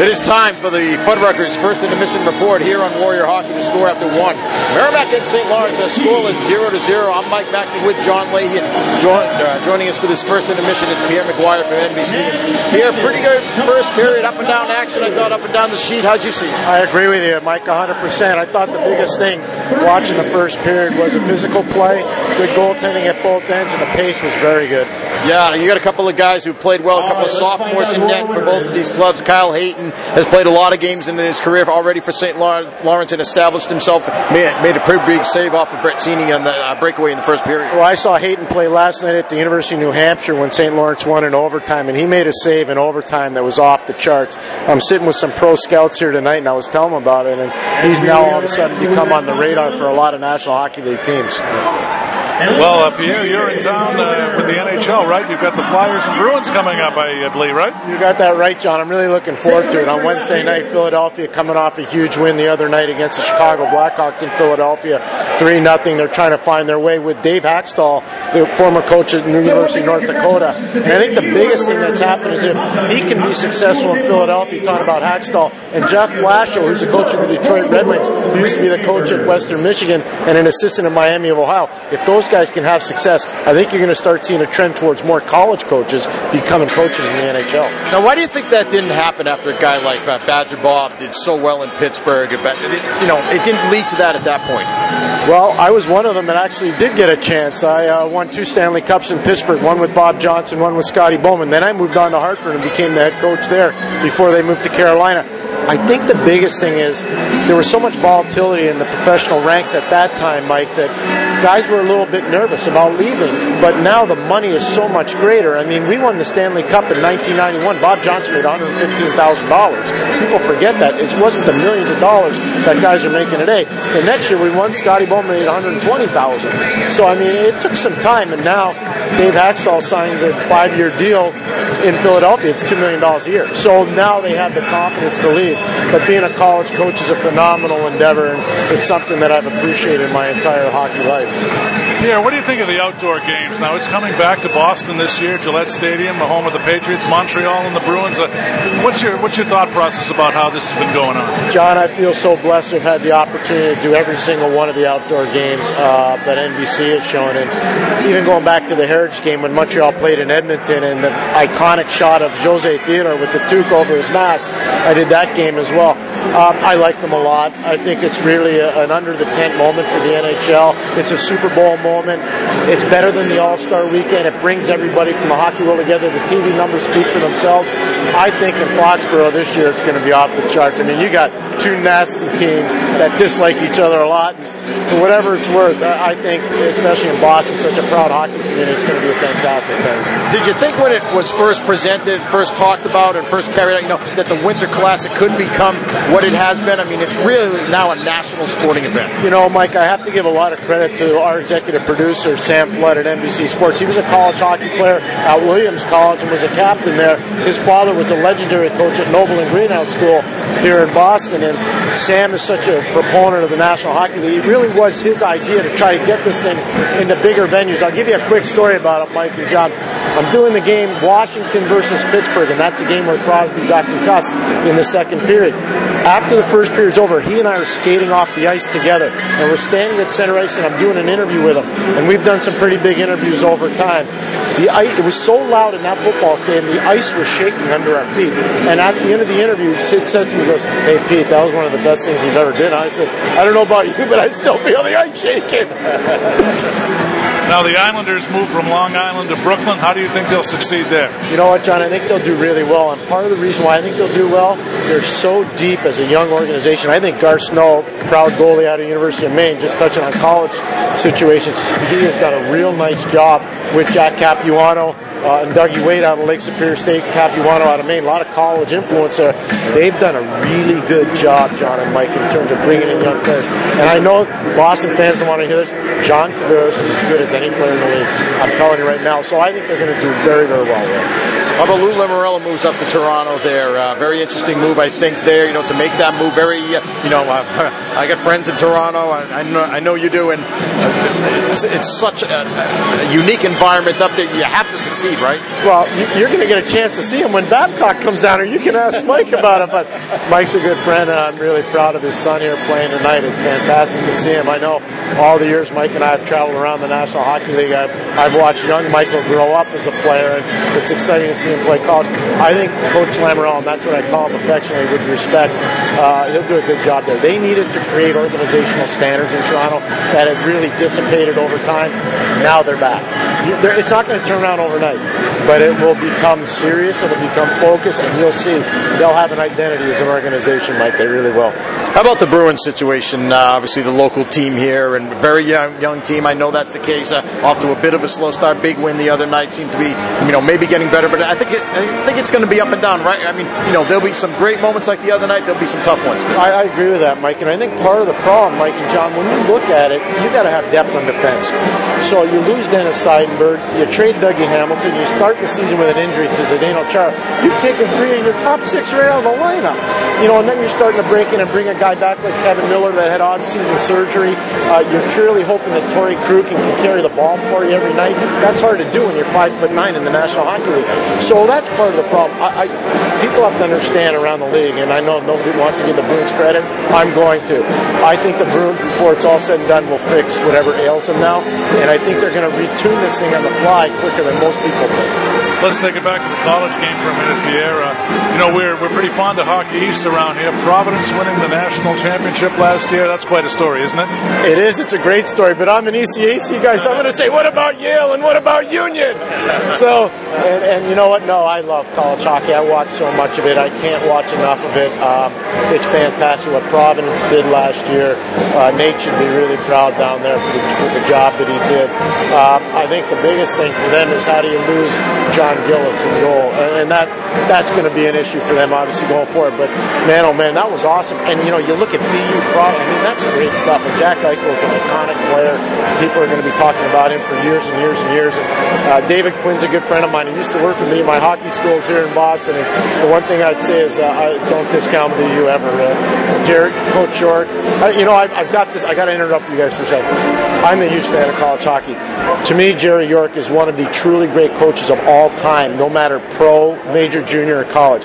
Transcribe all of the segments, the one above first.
It is time for the Fuddruckers first intermission report here on Warrior Hockey. to score after one. Merrimack and St. Lawrence. A is zero to zero. I'm Mike Mackey with John Leahy. And join, uh, joining us for this first intermission, it's Pierre McGuire from NBC. Pierre, pretty good first period, up and down action. I thought up and down the sheet. How'd you see it? I agree with you, Mike, 100%. I thought the biggest thing watching the first period was a physical play, good goaltending at both ends, and the pace was very good. Yeah, you got a couple of guys who played well, a couple of sophomores in net for both of these clubs. Kyle Hayton has played a lot of games in his career already for St. Lawrence and established himself. Made, made a pretty big save off of Brett Seney on the uh, breakaway in the first period. Well, I saw Hayton play last night at the University of New Hampshire when St. Lawrence won in overtime, and he made a save in overtime that was off the charts. I'm sitting with some pro scouts here tonight, and I was telling him about it, and he's now all of a sudden become on the radar for a lot of National Hockey League teams. Well, uh, Pierre, you're in town uh, with the NHL, right? You've got the Flyers and Bruins coming up, I believe, right? You got that right, John. I'm really looking forward to it. On Wednesday night, Philadelphia coming off a huge win the other night against the Chicago Blackhawks in Philadelphia, three nothing. They're trying to find their way with Dave Hakstol, the former coach at University of North Dakota. And I think the biggest thing that's happened is if he can be successful in Philadelphia, talking about Hakstol, and Jeff Blashill, who's the coach of the Detroit Red Wings, who used to be the coach at Western Michigan and an assistant at Miami of Ohio. If those guys can have success, I think you're going to start seeing a trend towards more college coaches becoming coaches in the NHL. Now, why do you think that didn't happen after a guy like uh, Badger Bob did so well in Pittsburgh? You know, it didn't lead to that at that point. Well, I was one of them that actually did get a chance. I uh, won two Stanley Cups in Pittsburgh, one with Bob Johnson, one with Scotty Bowman. Then I moved on to Hartford and became the head coach there before they moved to Carolina. I think the biggest thing is there was so much volatility in the professional ranks at that time, Mike, that guys were a little bit nervous about leaving. But now the money is so much greater. I mean, we won the Stanley Cup in 1991. Bob Johnson made $115,000. People forget that. It wasn't the millions of dollars that guys are making today. The next year we won, Scotty Bowman made 120,000. So, I mean, it took some time, and now Dave Hakstol signs a five year deal in Philadelphia. It's $2 million a year. So now they have the confidence to leave. But being a college coach is a phenomenal endeavor, and it's something that I've appreciated my entire hockey life. Yeah, what do you think of the outdoor games? Now it's coming back to Boston this year, Gillette Stadium, the home of the Patriots, Montreal, and the Bruins. Uh, what's your what's your thought process about how this has been going on? John, I feel so blessed to have had the opportunity to do every single one of the outdoor games uh, that NBC has shown, and even going back to the Heritage game when Montreal played in Edmonton, and the iconic shot of Jose Theodore with the toque over his mask. I did that game as well. Um, I like them a lot. I think it's really a, an under the tent moment for the NHL. It's a Super Bowl moment. It's better than the All Star weekend. It brings everybody from the hockey world together. The TV numbers speak for themselves. I think in Foxborough this year it's going to be off the charts. I mean, you got two nasty teams that dislike each other a lot for whatever it's worth, I think, especially in Boston, such a proud hockey community, it's going to be a fantastic thing. Did you think when it was first presented, first talked about, and first carried out, you know, that the Winter Classic could become what it has been? I mean, it's really now a national sporting event. You know, Mike, I have to give a lot of credit to our executive producer, Sam Flood at NBC Sports. He was a college hockey player at Williams College and was a captain there. His father was a legendary coach at Noble and Greenough School here in Boston, and Sam is such a proponent of the National Hockey League. He really was his idea to try to get this thing into bigger venues. I'll give you a quick story about it, Mike and John. I'm doing the game Washington versus Pittsburgh, and that's the game where Crosby got concussed in the second period. After the first period's over, he and I are skating off the ice together, and we're standing at center ice, and I'm doing an interview with him. And we've done some pretty big interviews over time. The ice, it was so loud in that football stadium, the ice was shaking under our feet. And at the end of the interview, Sid says to me, goes, "Hey Pete, that was one of the best things we've ever done." I said, "I don't know about you, but I still feel the ice shaking." Now the Islanders move from Long Island to Brooklyn. How do you think they'll succeed there? You know what, John? I think they'll do really well. And part of the reason why I think they'll do well, they're so deep as a young organization. I think Garth Snow, proud goalie out of University of Maine, just touching on college situations, he has done a real nice job with Jack Capuano uh, and Dougie Weight out of Lake Superior State, Capuano out of Maine. A lot of college influence there. They've done a really good job, John and Mike, in terms of bringing in young players. And I know Boston fans want to hear this. John Tavares is as good as any player in the league. I'm telling you right now. So I think they're going to do very, very well there. How about Lou Lamoriello moves up to Toronto there? Uh, very interesting move, I think, there, you know, to make that move. Very, uh, you know, uh, I got friends in Toronto. I, I, know, I know you do. And uh, it's, it's such a, a, unique environment up there. You have to succeed, right? Well, you're going to get a chance to see him when Babcock comes down, or you can ask Mike about it. But Mike's a good friend, and I'm really proud of his son here playing tonight. It's fantastic to see him. I know all the years Mike and I have traveled around the National Hockey League, I've, I've watched young Michael grow up as a player, and it's exciting to see him play college. I think Coach Lamoriello, and that's what I call him affectionately with respect, uh, he'll do a good job there. They needed to create organizational standards in Toronto that had really dissipated over time. Now they're back. It's not going to turn around overnight, but it will become serious. It'll become focused, and you'll see they'll have an identity as an organization, Mike. They really will. How about the Bruins situation? Uh, obviously, the local team here and very young, young team. I know that's the case. Uh, off to a bit of a slow start. Big win the other night. Seemed to be, you know, maybe getting better, but I think it, I think it's going to be up and down, right? I mean, you know, there'll be some great moments like the other night. There'll be some tough ones. Too. I, I agree with that, Mike. And I think part of the problem, Mike and John, when you look at it, you got to have depth on defense. So you lose Dennis Seidenberg, you trade Dougie Hamilton, you start the season with an injury to Zdeno Chara. You've taken three of your top six right out of the lineup. You know, and then you're starting to break in and bring a guy back like Kevan Miller that had odd season surgery. Uh, you're clearly hoping that Torey Krug can, can carry the ball for you every night. That's hard to do when you're five foot nine in the National Hockey League. So that's part of the problem. I, I, people have to understand around the league, and I know nobody wants to give the Bruins credit. I'm going to. I think the Bruins, before it's all said and done, will fix whatever ails them now, and I think they're going to retune this thing on the fly quicker than most people think. Thank you. Let's take it back to the college game for a minute, Pierre. Uh, you know, we're, we're pretty fond of Hockey East around here. Providence winning the national championship last year. That's quite a story, isn't it? It is. It's a great story. But I'm an ECAC guy, so I'm going to say, what about Yale and what about Union? So, and, and, you know what? No, I love college hockey. I watch so much of it. I can't watch enough of it. Um, it's fantastic what Providence did last year. Uh, Nate should be really proud down there for the, for the job that he did. Uh, I think the biggest thing for them is how do you lose John John Gillies in goal, and that that's going to be an issue for them, obviously going forward. But man, oh man, that was awesome. And you know, you look at BU Pro. I mean, that's great stuff. And Jack Eichel is an iconic player. People are going to be talking about him for years and years and years. And uh, David Quinn's a good friend of mine. He used to work with me in my hockey schools here in Boston. And the one thing I'd say is uh, I don't discount BU ever. Uh, Jared, Coach York. I, you know, I've, I've got this. I got to interrupt you guys for a second. I'm a huge fan of college hockey. To me, Jerry York is one of the truly great coaches of all time, no matter pro, major, junior, or college.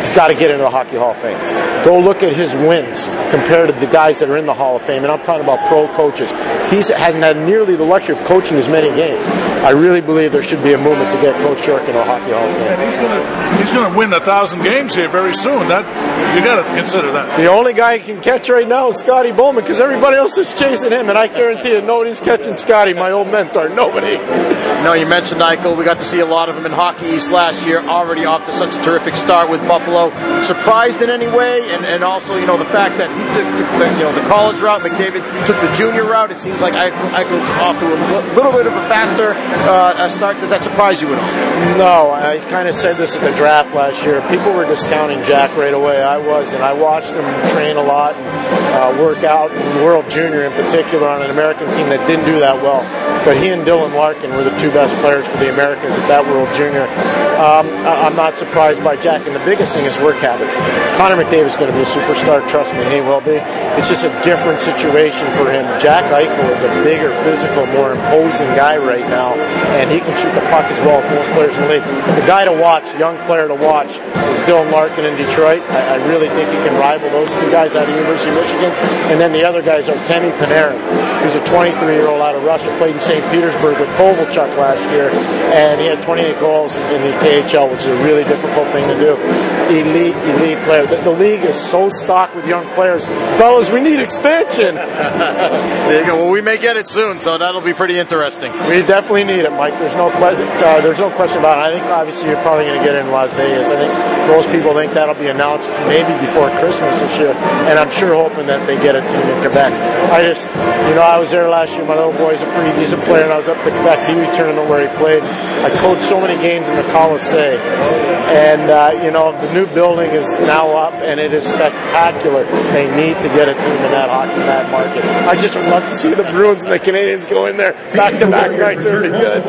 He's got to get into the Hockey Hall of Fame. Go look at his wins compared to the guys that are in the Hall of Fame, and I'm talking about pro coaches. He hasn't had nearly the luxury of coaching as many games. I really believe there should be a movement to get Coach York into the Hockey Hall of Fame. And he's going to he's going to win a thousand games here very soon. That you got to consider that. The only guy he can catch right now is Scotty Bowman because everybody else is chasing him, and I guarantee you, nobody's catching Scotty, my old mentor. Nobody. No, you mentioned Eichel. We got to see a lot of him in Hockey East last year. Already off to such a terrific start with Buffalo. Surprised in any way, and, and also you know the fact that he took the, you know the college route. McDavid took the junior route. It seems like Eichel's off to a little bit of a faster uh, start. Does that surprise you at all? No, I kind of said this at the draft last year. People were discounting Jack right away. I was, and I watched him train a lot and uh, work out in World Junior in particular on an American team that didn't do that well. But he and Dylan Larkin were the two best players for the Americans at that World Junior. Um, I'm not surprised by Jack, and the biggest thing is work habits. Connor McDavid's going to be a superstar. Trust me, he will be. It's just a different situation for him. Jack Eichel is a bigger, physical, more imposing guy right now, and he can shoot the puck as well as most players in the league. The guy to watch, young player to watch, is Dylan Larkin in Detroit. I, I really think he can rival those two guys out of University of Michigan. And then the other guys are Temi Panarin, who's a 23-year-old out of Russia, played in St. Petersburg with Kovalchuk last year, and he had 28 goals in the KHL, which is a really difficult thing to do. Elite, elite player. The, the league is so stocked with young players. Fellas, we need expansion. there you go. Well, we may get it soon, so that'll be pretty interesting. We definitely need it, Mike. There's no question. Uh, there's no question about it. I think obviously you're probably going to get it in Las Vegas. I think most people think that'll be announced maybe before Christmas this year, and I'm sure hoping that they get a team in Quebec. I just, you know, I was there last year. My little boy's a pretty decent player, and I was up at the Quebec Pee Wee tournament where he played. I coached so many games in the say. And, uh, you know, the new building is now up and it is spectacular. They need to get a team in that hockey mat market. I just would love to see the Bruins and the Canadiens go in there back to back nights. It would be good.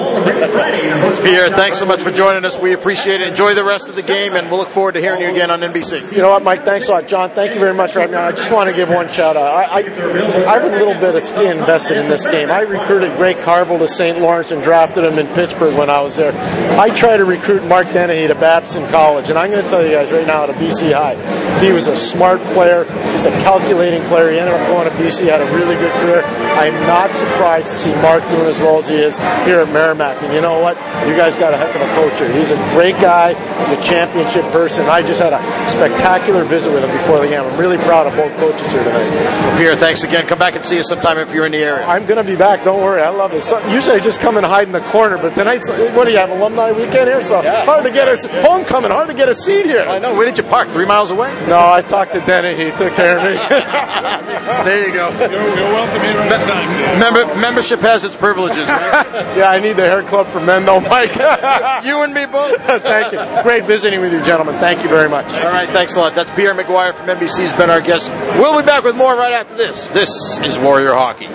Pierre, thanks so much for joining us. We appreciate it. Enjoy the rest of the game, and we'll look forward to hearing you again on NBC. You know what, Mike? Thanks a lot. John, thank you very much for having me on. I just want to give one shout out. I, I, I have a little bit of skin invested in this game. I recruited Greg Carvel to St. Lawrence and drafted him in Pittsburgh when I was there. I tried to recruit Mark Dennehy to Babson College, and I'm going to tell you guys right now at a BC High, he was a smart player. He's a calculating player. He ended up going to BC, had a really good career. I'm not surprised to see Mark doing as well as he is here at Merrimack. And you know what? You guys got a heck of a coach here. He's a great guy. He's a championship person. I just had a spectacular visit with him before the game. I'm really proud of both coaches here tonight. Well, Pierre, thanks again. Come back and see us sometime if you're in the area. I'm going to be back. Don't worry. I love it. So, usually I just come and hide in the corner, but tonight's, what do you have, alumni weekend here? So Yeah. hard to get a, homecoming, hard to get a seat here. I know. Where did you park? Three miles away? No, I talked to Denny. He took care of me. There you go. You're, you're welcome here anytime. Dave. Member, membership has its privileges. right? yeah, I need the hair club for men, though, Mike. you and me both. Thank you. Great visiting with you, gentlemen. Thank you very much. All right, thanks a lot. That's Pierre McGuire from NBC's been our guest. We'll be back with more right after this. This is Warrior Hockey.